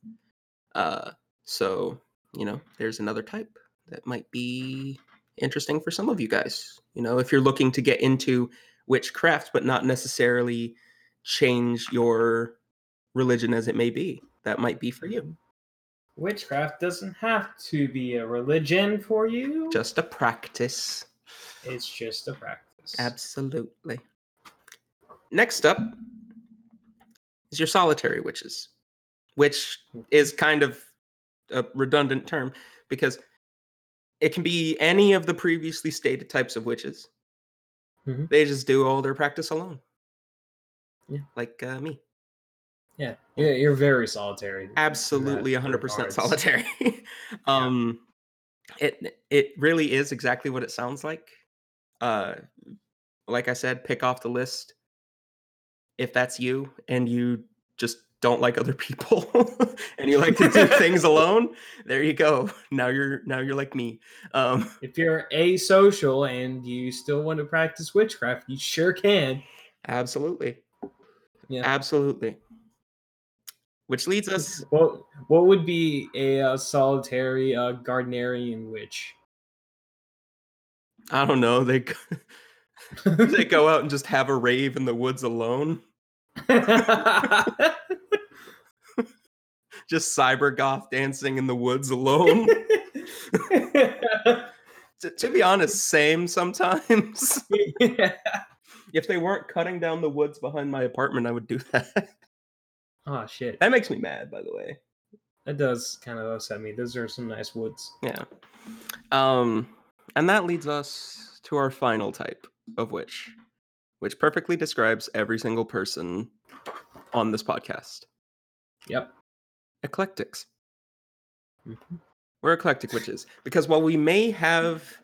Uh, so you know, there's another type that might be interesting for some of you guys. You know, if you're looking to get into witchcraft, but not necessarily change your religion as it may be, that might be for you. Witchcraft doesn't have to be a religion for you. Just a practice. It's just a practice. Absolutely. Next up is your solitary witches, which is kind of a redundant term because it can be any of the previously stated types of witches. Mhm. They just do all their practice alone. Yeah. Like uh, me. Yeah, yeah, you're very solitary. Absolutely 100% regards. solitary. um it it really is exactly what it sounds like. Uh like I said, pick off the list if that's you and you just don't like other people and you like to do things alone, there you go. Now you're now you're like me. Um If you're asocial and you still want to practice witchcraft, you sure can. absolutely. Yeah. Absolutely. Which leads us What what would be a uh, solitary uh, Gardnerian witch? I don't know, they they go out and just have a rave in the woods alone. Just cyber goth dancing in the woods alone. to, to be honest, same sometimes. Yeah. if they weren't cutting down the woods behind my apartment, I would do that. Oh shit, that makes me mad, by the way. that does kind of upset me. Those are some nice woods. Yeah. Um, and that leads us to our final type of witch, which perfectly describes every single person on this podcast. Yep. Eclectics. Mhm. We're eclectic witches because while we may have,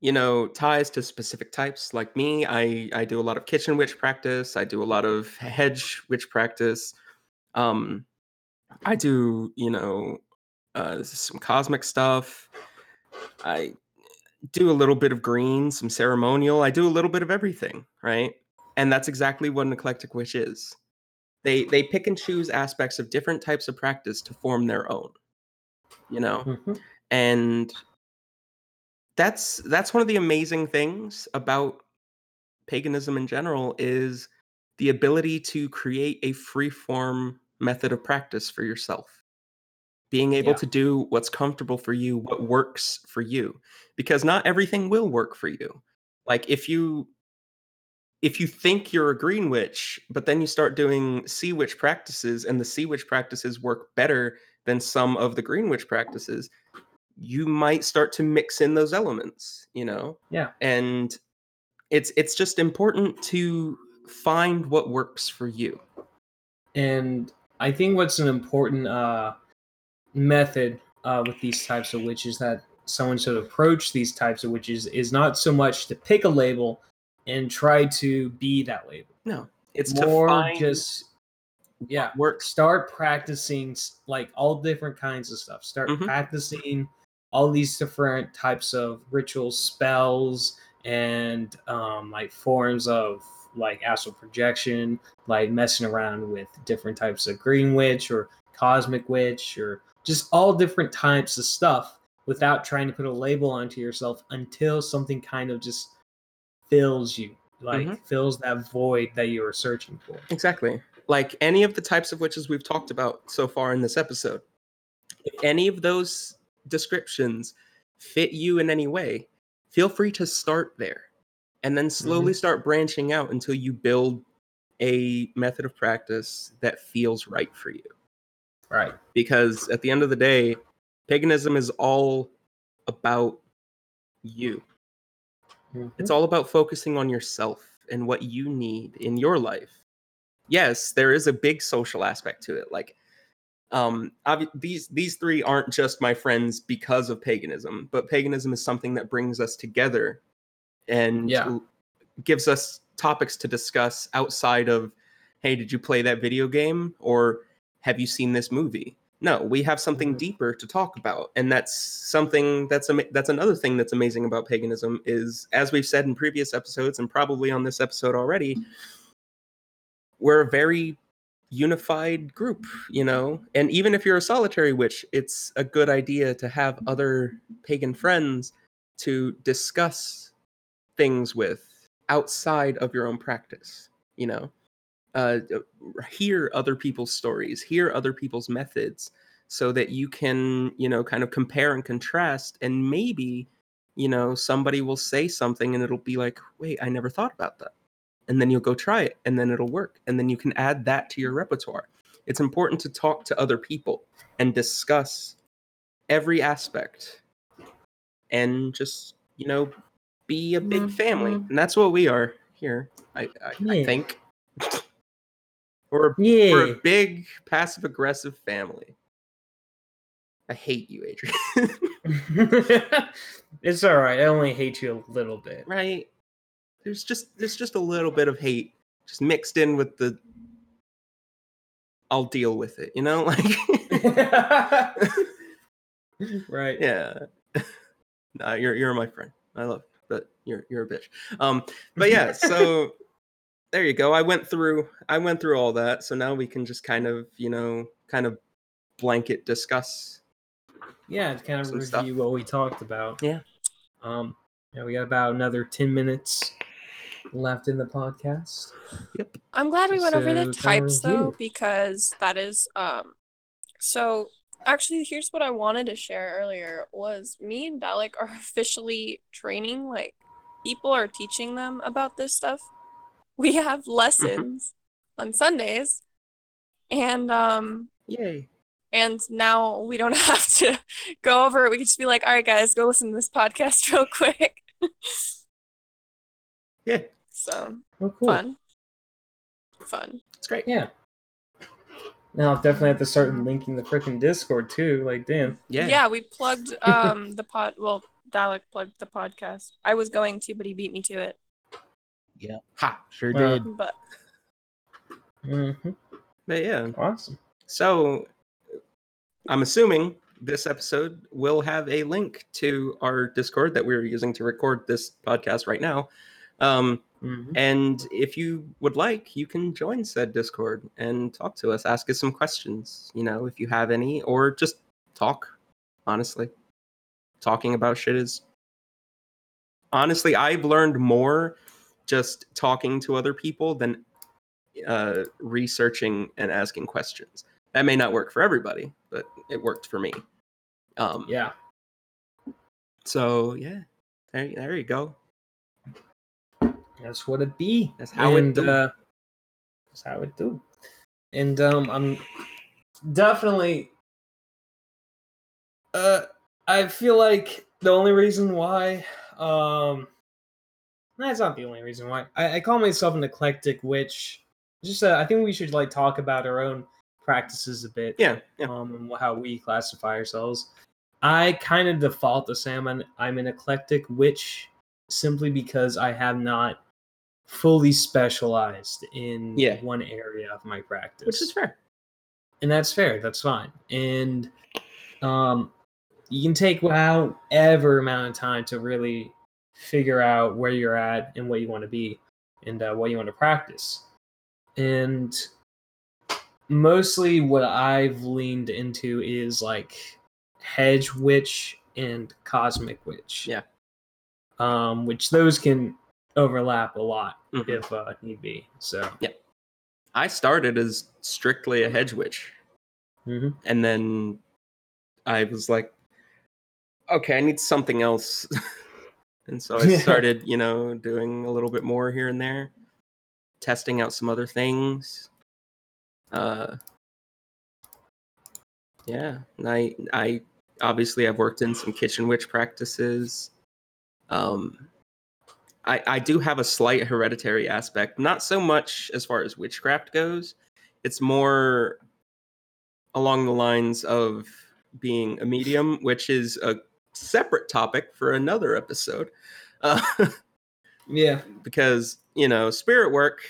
you know, ties to specific types, like me, I I do a lot of kitchen witch practice. I do a lot of hedge witch practice. Um, I do, you know, uh, some cosmic stuff. I do a little bit of green, some ceremonial. I do a little bit of everything, right? And that's exactly what an eclectic witch is. They they pick and choose aspects of different types of practice to form their own. You know, Mhm. and that's that's one of the amazing things about paganism in general is the ability to create a free form method of practice for yourself being able Yeah. to do what's comfortable for you what works for you because not everything will work for you like if you if you think you're a green witch but then you start doing sea witch practices and the sea witch practices work better than some of the green witch practices you might start to mix in those elements you know Yeah. and it's it's just important to find what works for you And I think what's an important uh, method uh, with these types of witches that someone should approach these types of witches is not so much to pick a label and try to be that label. no it's More to find just yeah, work start practicing like all different kinds of stuff. Start Mhm. practicing all these different types of rituals, spells, and um, like forms of like astral projection, like messing around with different types of green witch or cosmic witch or just all different types of stuff without trying to put a label onto yourself until something kind of just fills you, like Mhm. fills that void that you were searching for. Exactly. Like any of the types of witches we've talked about so far in this episode. If any of those descriptions fit you in any way, feel free to start there and then slowly start branching out until you build a method of practice that feels right for you. Right. Because at the end of the day, paganism is all about you. It's all about focusing on yourself and what you need in your life. Yes, there is a big social aspect to it. Like, um, these these three aren't just my friends because of paganism, but paganism is something that brings us together and Yeah. gives us topics to discuss outside of, hey, did you play that video game or have you seen this movie? No, we have something Mhm. deeper to talk about, and that's something that's ama- that's another thing that's amazing about paganism is, as we've said in previous episodes and probably on this episode already, we're a very unified group, you know. And even if you're a solitary witch, it's a good idea to have other pagan friends to discuss things with outside of your own practice, you know. Uh, hear other people's stories, hear other people's methods, so that you can, you know, kind of compare and contrast, and maybe, you know, somebody will say something and it'll be like, wait, I never thought about that. And then you'll go try it and then it'll work and then you can add that to your repertoire. It's important to talk to other people and discuss every aspect and just you know be a big family Mhm. and that's what we are here i, I, I think we're, a- Yeah. we're a big passive aggressive family i hate you adrian it's all right. I only hate you a little bit. right there's just there's just a little bit of hate just mixed in with the i'll deal with it you know like right. yeah nah, you're you're my friend i love you, but you're you're a bitch um but yeah so there you go i went through i went through all that so now we can just kind of you know kind of blanket discuss Yeah, to kind of review stuff. what we talked about. Yeah. Um, yeah, we got about another ten minutes left in the podcast. Yep. I'm glad we went over the So, kind of types though because that is um so actually here's what I wanted to share earlier was me and Dalek are officially training like people are teaching them about this stuff. We have lessons on Sundays and um yay and now we don't have to go over it. We can just be like, all right guys, go listen to this podcast real quick. yeah so Oh, cool. fun. Fun. it's great Yeah. Now I'll definitely have to start linking the freaking Discord too. Like, damn. yeah Yeah, we plugged um the pod. Well, Dalek plugged the podcast. I was going to, but he beat me to it. Ha Sure Well, did. But hmm but yeah Awesome. So I'm assuming this episode will have a link to our Discord that we're using to record this podcast right now. Um, Mhm. and if you would like, you can join said Discord and talk to us, ask us some questions, you know, if you have any, or just talk, honestly. Talking about shit is honestly, I've learned more just talking to other people than uh, researching and asking questions. That may not work for everybody, but it worked for me. Um, Yeah. So yeah, there, there you go. That's what it be. That's how it do. Uh, that's how it do. And um, I'm definitely. Uh, I feel like the only reason why, um, that's not the only reason why. I, I call myself an eclectic witch. Just, uh, I think we should like talk about our own practices a bit Yeah, yeah. um, and how we classify ourselves. I kind of default to say I'm an, I'm an eclectic witch simply because I have not fully specialized in Yeah. one area of my practice. which is fair. and that's fair. That's fine. And um, you can take however amount of time to really figure out where you're at and what you want to be. and uh, what you want to practice. And mostly what I've leaned into is like hedge witch and cosmic witch. Yeah. Um, which those can overlap a lot Mhm. if uh, need be. So yeah, I started as strictly a hedge witch, mhm. and then I was like, okay, I need something else. and so I started, you know, doing a little bit more here and there, testing out some other things. Uh yeah, and I I obviously I've worked in some kitchen witch practices. Um I I do have a slight hereditary aspect, not so much as far as witchcraft goes. It's more along the lines of being a medium, which is a separate topic for another episode. Uh, yeah, because you know spirit work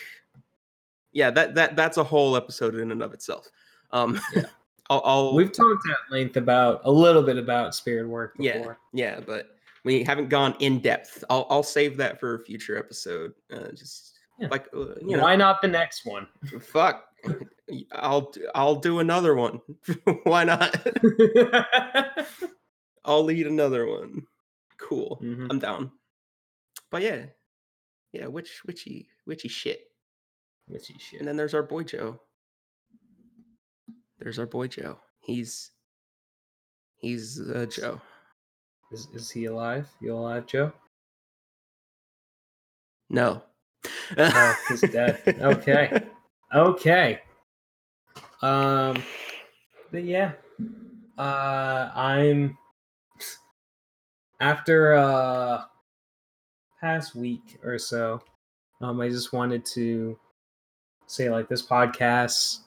yeah that that that's a whole episode in and of itself um Yeah. I'll, I'll we've talked at length about a little bit about spirit work before. yeah but we haven't gone in depth i'll i'll save that for a future episode uh, just Yeah. like uh, you know Why not the next one? fuck i'll I'll do another one why not i'll lead another one cool Mhm. i'm down but yeah yeah witch witchy witchy shit Witchy shit. And then there's our boy Joe. There's our boy Joe. He's he's uh, Joe. Is, is he alive? You alive, Joe? No. Oh, he's dead. Okay. Okay. Um but yeah. Uh I'm after uh past week or so, um I just wanted to say like this podcast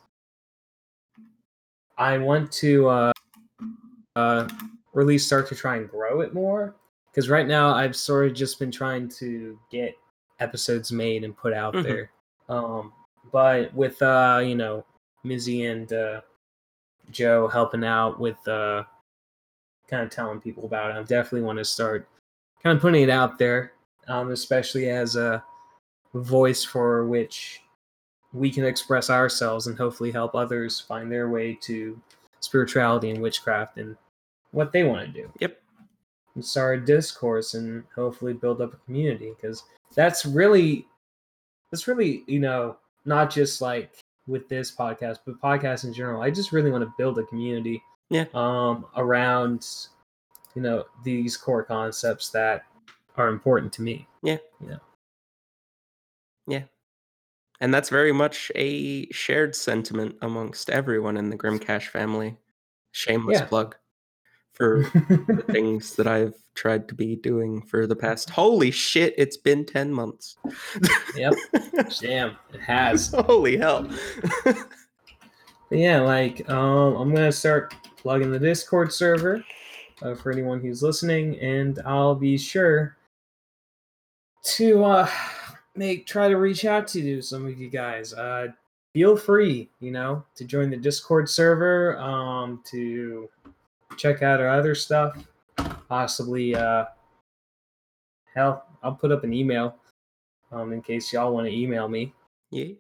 I want to uh uh really start to try and grow it more because right now I've sort of just been trying to get episodes made and put out Mhm. there. Um, but with uh, you know, Mizzy and uh, Joe helping out with uh, kind of telling people about it, I definitely want to start kind of putting it out there, um, especially as a voice for which we can express ourselves and hopefully help others find their way to spirituality and witchcraft and what they want to do. Yep. and start a discourse and hopefully build up a community because that's really that's really you know not just like with this podcast but podcasts in general. I just really want to build a community Yeah. um around you know these core concepts that are important to me Yeah. You know. Yeah. And that's very much a shared sentiment amongst everyone in the Grimcash family. Shameless Yeah. plug for the things that I've tried to be doing for the past. Holy shit! It's been ten months. yep damn it has Holy hell! Yeah, like um, I'm gonna start plugging the Discord server uh, for anyone who's listening, and I'll be sure to uh, make try to reach out to some of you guys. Uh, feel free, you know, to join the Discord server, um, to check out our other stuff, possibly. Uh, hell, I'll put up an email um, in case y'all want to email me yeah.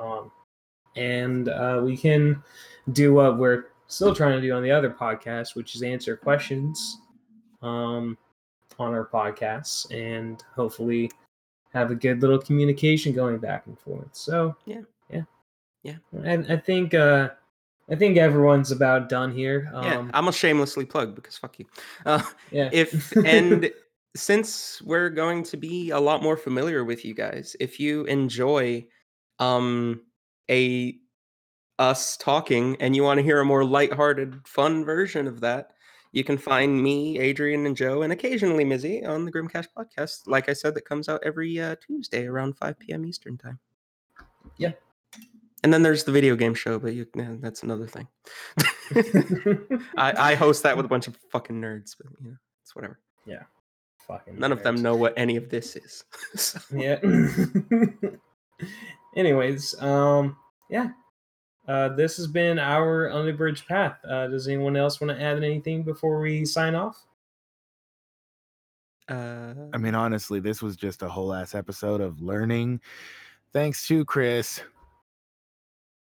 um, and uh, we can do what we're still trying to do on the other podcast, which is answer questions um, on our podcasts, and hopefully have a good little communication going back and forth. So Yeah. yeah, Yeah. And I think uh, I think everyone's about done here. Um, yeah, I'm a shamelessly plug because fuck you. Uh, yeah. if and since we're going to be a lot more familiar with you guys, if you enjoy um a us talking and you want to hear a more lighthearted, fun version of that, you can find me, Adrian, and Joe, and occasionally Mizzy on the Grimcash podcast. Like I said, that comes out every uh, Tuesday around 5 p.m. Eastern time. Yeah. And then there's the video game show, but you, yeah, that's another thing. I, I host that with a bunch of fucking nerds, but you know, it's whatever. Yeah. Fucking None of them know what any of this is. So, yeah anyways um yeah uh this has been our Underbridge path uh does anyone else want to add anything before we sign off Uh, I mean, honestly, this was just a whole ass episode of learning. Thanks to Chris.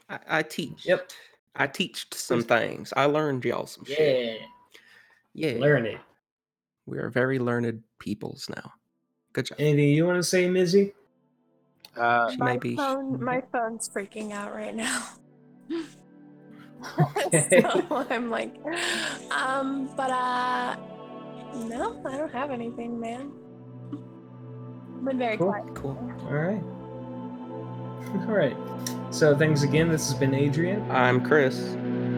I, I teach. Yep. I teached some things. I learned y'all some shit. Yeah. Yeah. Learn it. We are very learned peoples now. Good job. Anything you want to say, Mizzy? Uh, She my may be- phone, my phone's freaking out right now. Okay. so I'm like, um, but uh, no, I don't have anything, man. Been very Cool. quiet. Cool. All right. All right. So thanks again. This has been Adrian. I'm Chris.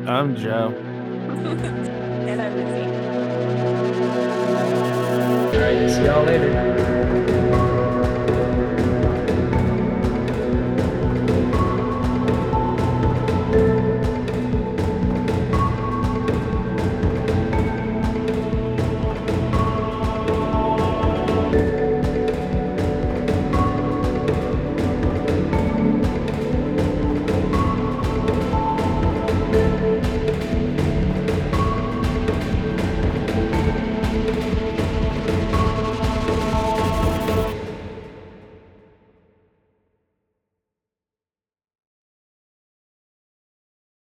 I'm Joe. and I'm Mizzy. All right. See y'all later.